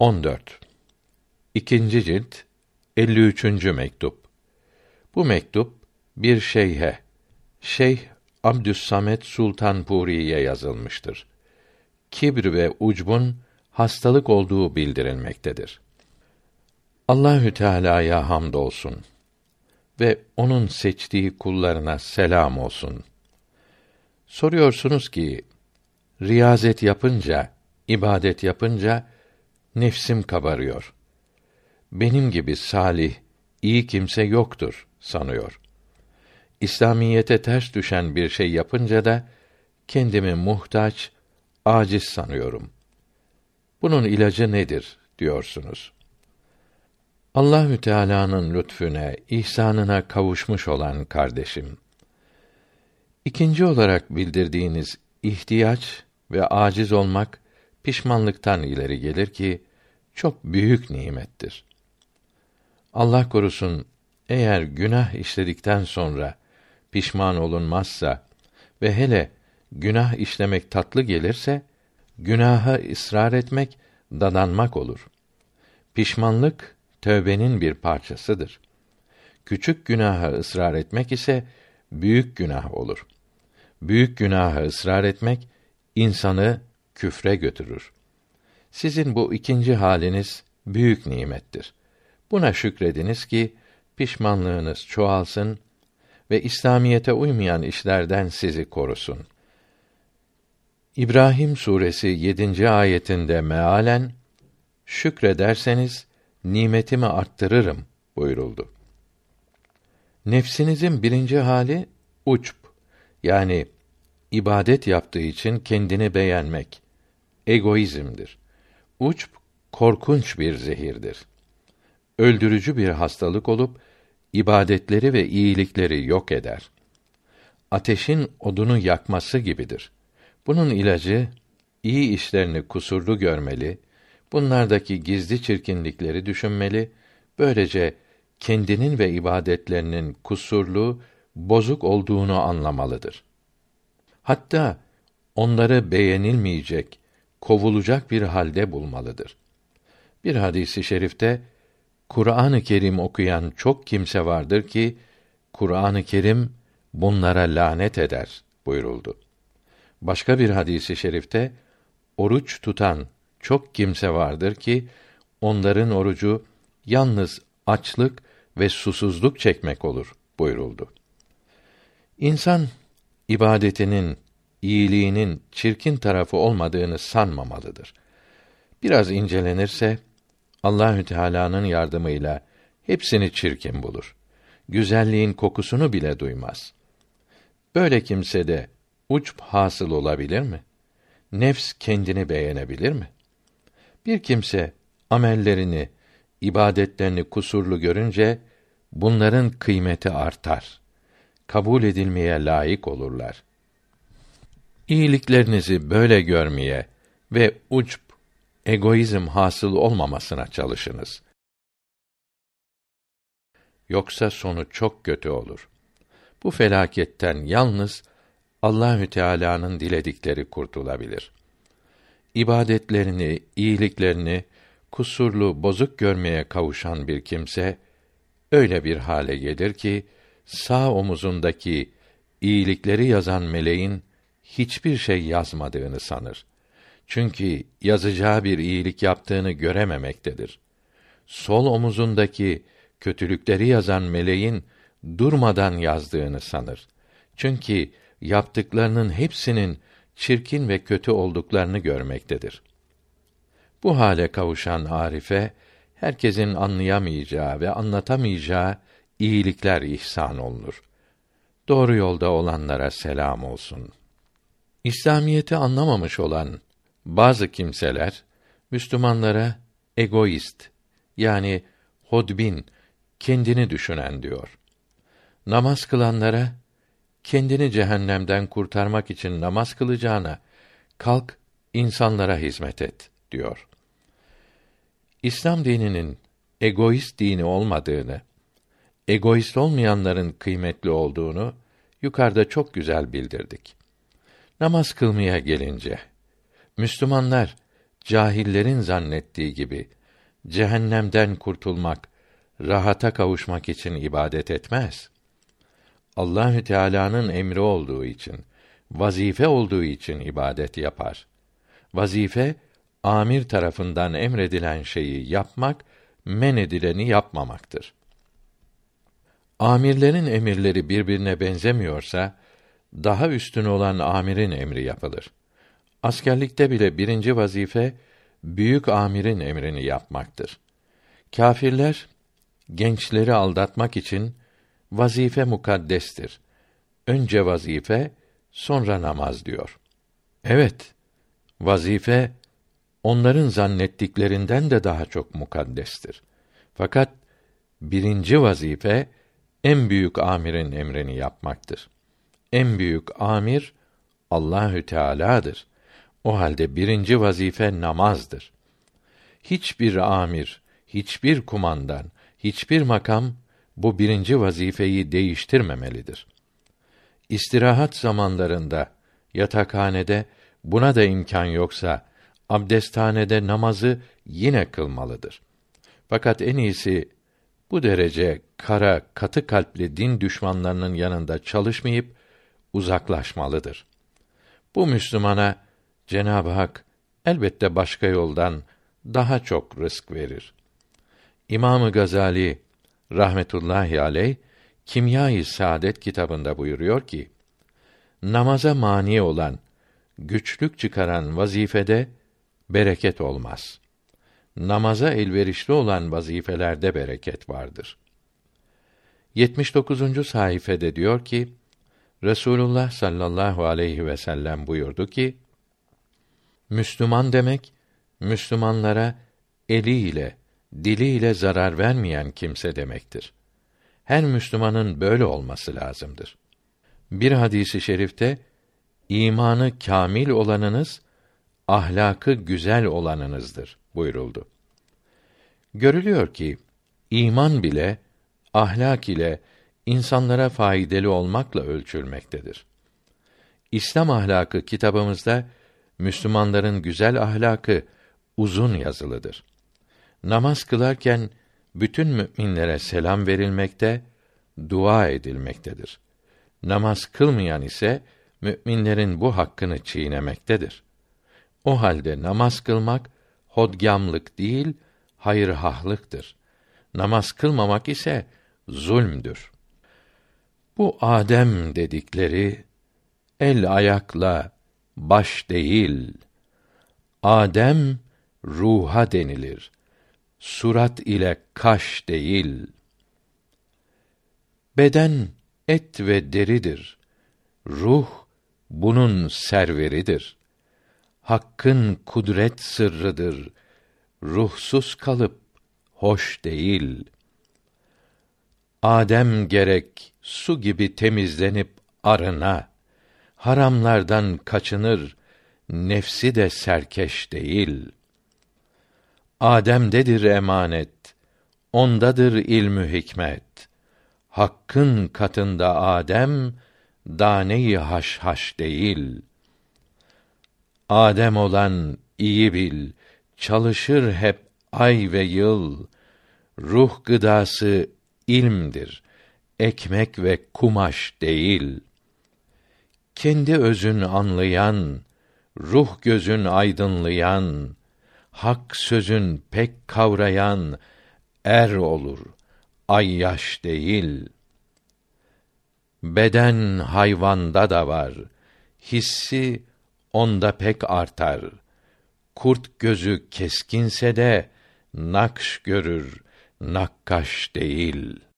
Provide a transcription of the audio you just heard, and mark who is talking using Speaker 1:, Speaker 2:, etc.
Speaker 1: 14. İkinci cilt 53. mektup. Bu mektup bir şeyhe Şeyh Abdüssamet Sultan Puri'ye yazılmıştır. Kibr ve ucbun hastalık olduğu bildirilmektedir. Allahü Teala'ya hamdolsun ve onun seçtiği kullarına selam olsun. Soruyorsunuz ki riyazet yapınca, ibadet yapınca nefsim kabarıyor. Benim gibi salih, iyi kimse yoktur sanıyor. İslamiyete ters düşen bir şey yapınca da kendimi muhtaç, aciz sanıyorum. Bunun ilacı nedir diyorsunuz. Allahü Teala'nın lütfüne, ihsanına kavuşmuş olan kardeşim. İkinci olarak bildirdiğiniz ihtiyaç ve aciz olmak pişmanlıktan ileri gelir ki çok büyük nimettir. Allah korusun eğer günah işledikten sonra pişman olunmazsa ve hele günah işlemek tatlı gelirse günaha ısrar etmek dadanmak olur. Pişmanlık tövbenin bir parçasıdır. Küçük günaha ısrar etmek ise büyük günah olur. Büyük günaha ısrar etmek insanı küfre götürür. Sizin bu ikinci haliniz büyük nimettir. Buna şükrediniz ki pişmanlığınız çoğalsın ve İslamiyete uymayan işlerden sizi korusun. İbrahim suresi 7. ayetinde mealen şükrederseniz nimetimi arttırırım buyuruldu. Nefsinizin birinci hali uçp yani ibadet yaptığı için kendini beğenmek egoizmdir. Uçp korkunç bir zehirdir. Öldürücü bir hastalık olup ibadetleri ve iyilikleri yok eder. Ateşin odunu yakması gibidir. Bunun ilacı iyi işlerini kusurlu görmeli, bunlardaki gizli çirkinlikleri düşünmeli, böylece kendinin ve ibadetlerinin kusurlu, bozuk olduğunu anlamalıdır. Hatta onları beğenilmeyecek, kovulacak bir halde bulmalıdır. Bir hadisi şerifte Kur'an-ı Kerim okuyan çok kimse vardır ki Kur'an-ı Kerim bunlara lanet eder buyuruldu. Başka bir hadisi şerifte oruç tutan çok kimse vardır ki onların orucu yalnız açlık ve susuzluk çekmek olur buyuruldu. İnsan ibadetinin, iyiliğinin çirkin tarafı olmadığını sanmamalıdır. Biraz incelenirse Allahü Teala'nın yardımıyla hepsini çirkin bulur. Güzelliğin kokusunu bile duymaz. Böyle kimse de uçp hasıl olabilir mi? Nefs kendini beğenebilir mi? Bir kimse amellerini, ibadetlerini kusurlu görünce bunların kıymeti artar. Kabul edilmeye layık olurlar. İyiliklerinizi böyle görmeye ve uçp egoizm hasıl olmamasına çalışınız. Yoksa sonu çok kötü olur. Bu felaketten yalnız Allahü Teala'nın diledikleri kurtulabilir. İbadetlerini, iyiliklerini kusurlu, bozuk görmeye kavuşan bir kimse öyle bir hale gelir ki sağ omuzundaki iyilikleri yazan meleğin hiçbir şey yazmadığını sanır. Çünkü yazacağı bir iyilik yaptığını görememektedir. Sol omuzundaki kötülükleri yazan meleğin durmadan yazdığını sanır. Çünkü yaptıklarının hepsinin çirkin ve kötü olduklarını görmektedir. Bu hale kavuşan arife herkesin anlayamayacağı ve anlatamayacağı iyilikler ihsan olunur. Doğru yolda olanlara selam olsun. İslamiyeti anlamamış olan bazı kimseler Müslümanlara egoist yani hodbin, kendini düşünen diyor. Namaz kılanlara kendini cehennemden kurtarmak için namaz kılacağına kalk insanlara hizmet et diyor. İslam dininin egoist dini olmadığını, egoist olmayanların kıymetli olduğunu yukarıda çok güzel bildirdik. Namaz kılmaya gelince Müslümanlar cahillerin zannettiği gibi cehennemden kurtulmak, rahata kavuşmak için ibadet etmez. Allahü Teala'nın emri olduğu için, vazife olduğu için ibadet yapar. Vazife amir tarafından emredilen şeyi yapmak, men edileni yapmamaktır. Amirlerin emirleri birbirine benzemiyorsa, daha üstün olan amirin emri yapılır. Askerlikte bile birinci vazife, büyük amirin emrini yapmaktır. Kâfirler, gençleri aldatmak için, vazife mukaddestir. Önce vazife, sonra namaz diyor. Evet, vazife, onların zannettiklerinden de daha çok mukaddestir. Fakat birinci vazife en büyük amirin emrini yapmaktır. En büyük amir Allahü Teala'dır. O halde birinci vazife namazdır. Hiçbir amir, hiçbir kumandan, hiçbir makam bu birinci vazifeyi değiştirmemelidir. İstirahat zamanlarında yatakhanede buna da imkan yoksa abdesthanede namazı yine kılmalıdır. Fakat en iyisi bu derece kara, katı kalpli din düşmanlarının yanında çalışmayıp uzaklaşmalıdır. Bu Müslümana Cenab-ı Hak elbette başka yoldan daha çok rızk verir. İmamı Gazali rahmetullahi aleyh Kimya-i Saadet kitabında buyuruyor ki: Namaza mani olan, güçlük çıkaran vazifede bereket olmaz. Namaza elverişli olan vazifelerde bereket vardır. 79. sayfede diyor ki: Resulullah sallallahu aleyhi ve sellem buyurdu ki: Müslüman demek Müslümanlara eliyle, diliyle zarar vermeyen kimse demektir. Her Müslümanın böyle olması lazımdır. Bir hadisi şerifte imanı kamil olanınız ahlakı güzel olanınızdır buyuruldu. Görülüyor ki iman bile ahlak ile insanlara faydalı olmakla ölçülmektedir. İslam ahlakı kitabımızda Müslümanların güzel ahlakı uzun yazılıdır. Namaz kılarken bütün müminlere selam verilmekte, dua edilmektedir. Namaz kılmayan ise müminlerin bu hakkını çiğnemektedir. O halde namaz kılmak hodgamlık değil, hayırhahlıktır. Namaz kılmamak ise zulmdür. Bu Adem dedikleri el ayakla baş değil. Adem ruha denilir. Surat ile kaş değil. Beden et ve deridir. Ruh bunun serveridir. Hakkın kudret sırrıdır. Ruhsuz kalıp hoş değil. Adem gerek su gibi temizlenip arına, haramlardan kaçınır, nefsi de serkeş değil. Adem'dedir emanet, ondadır ilmü hikmet. Hakkın katında Adem, daneyi haş haş değil. Adem olan iyi bil, çalışır hep ay ve yıl. Ruh gıdası ilmdir, ekmek ve kumaş değil. Kendi özün anlayan, ruh gözün aydınlayan, hak sözün pek kavrayan er olur, ay yaş değil. Beden hayvanda da var, hissi onda pek artar. Kurt gözü keskinse de nakş görür, nakkaş değil.''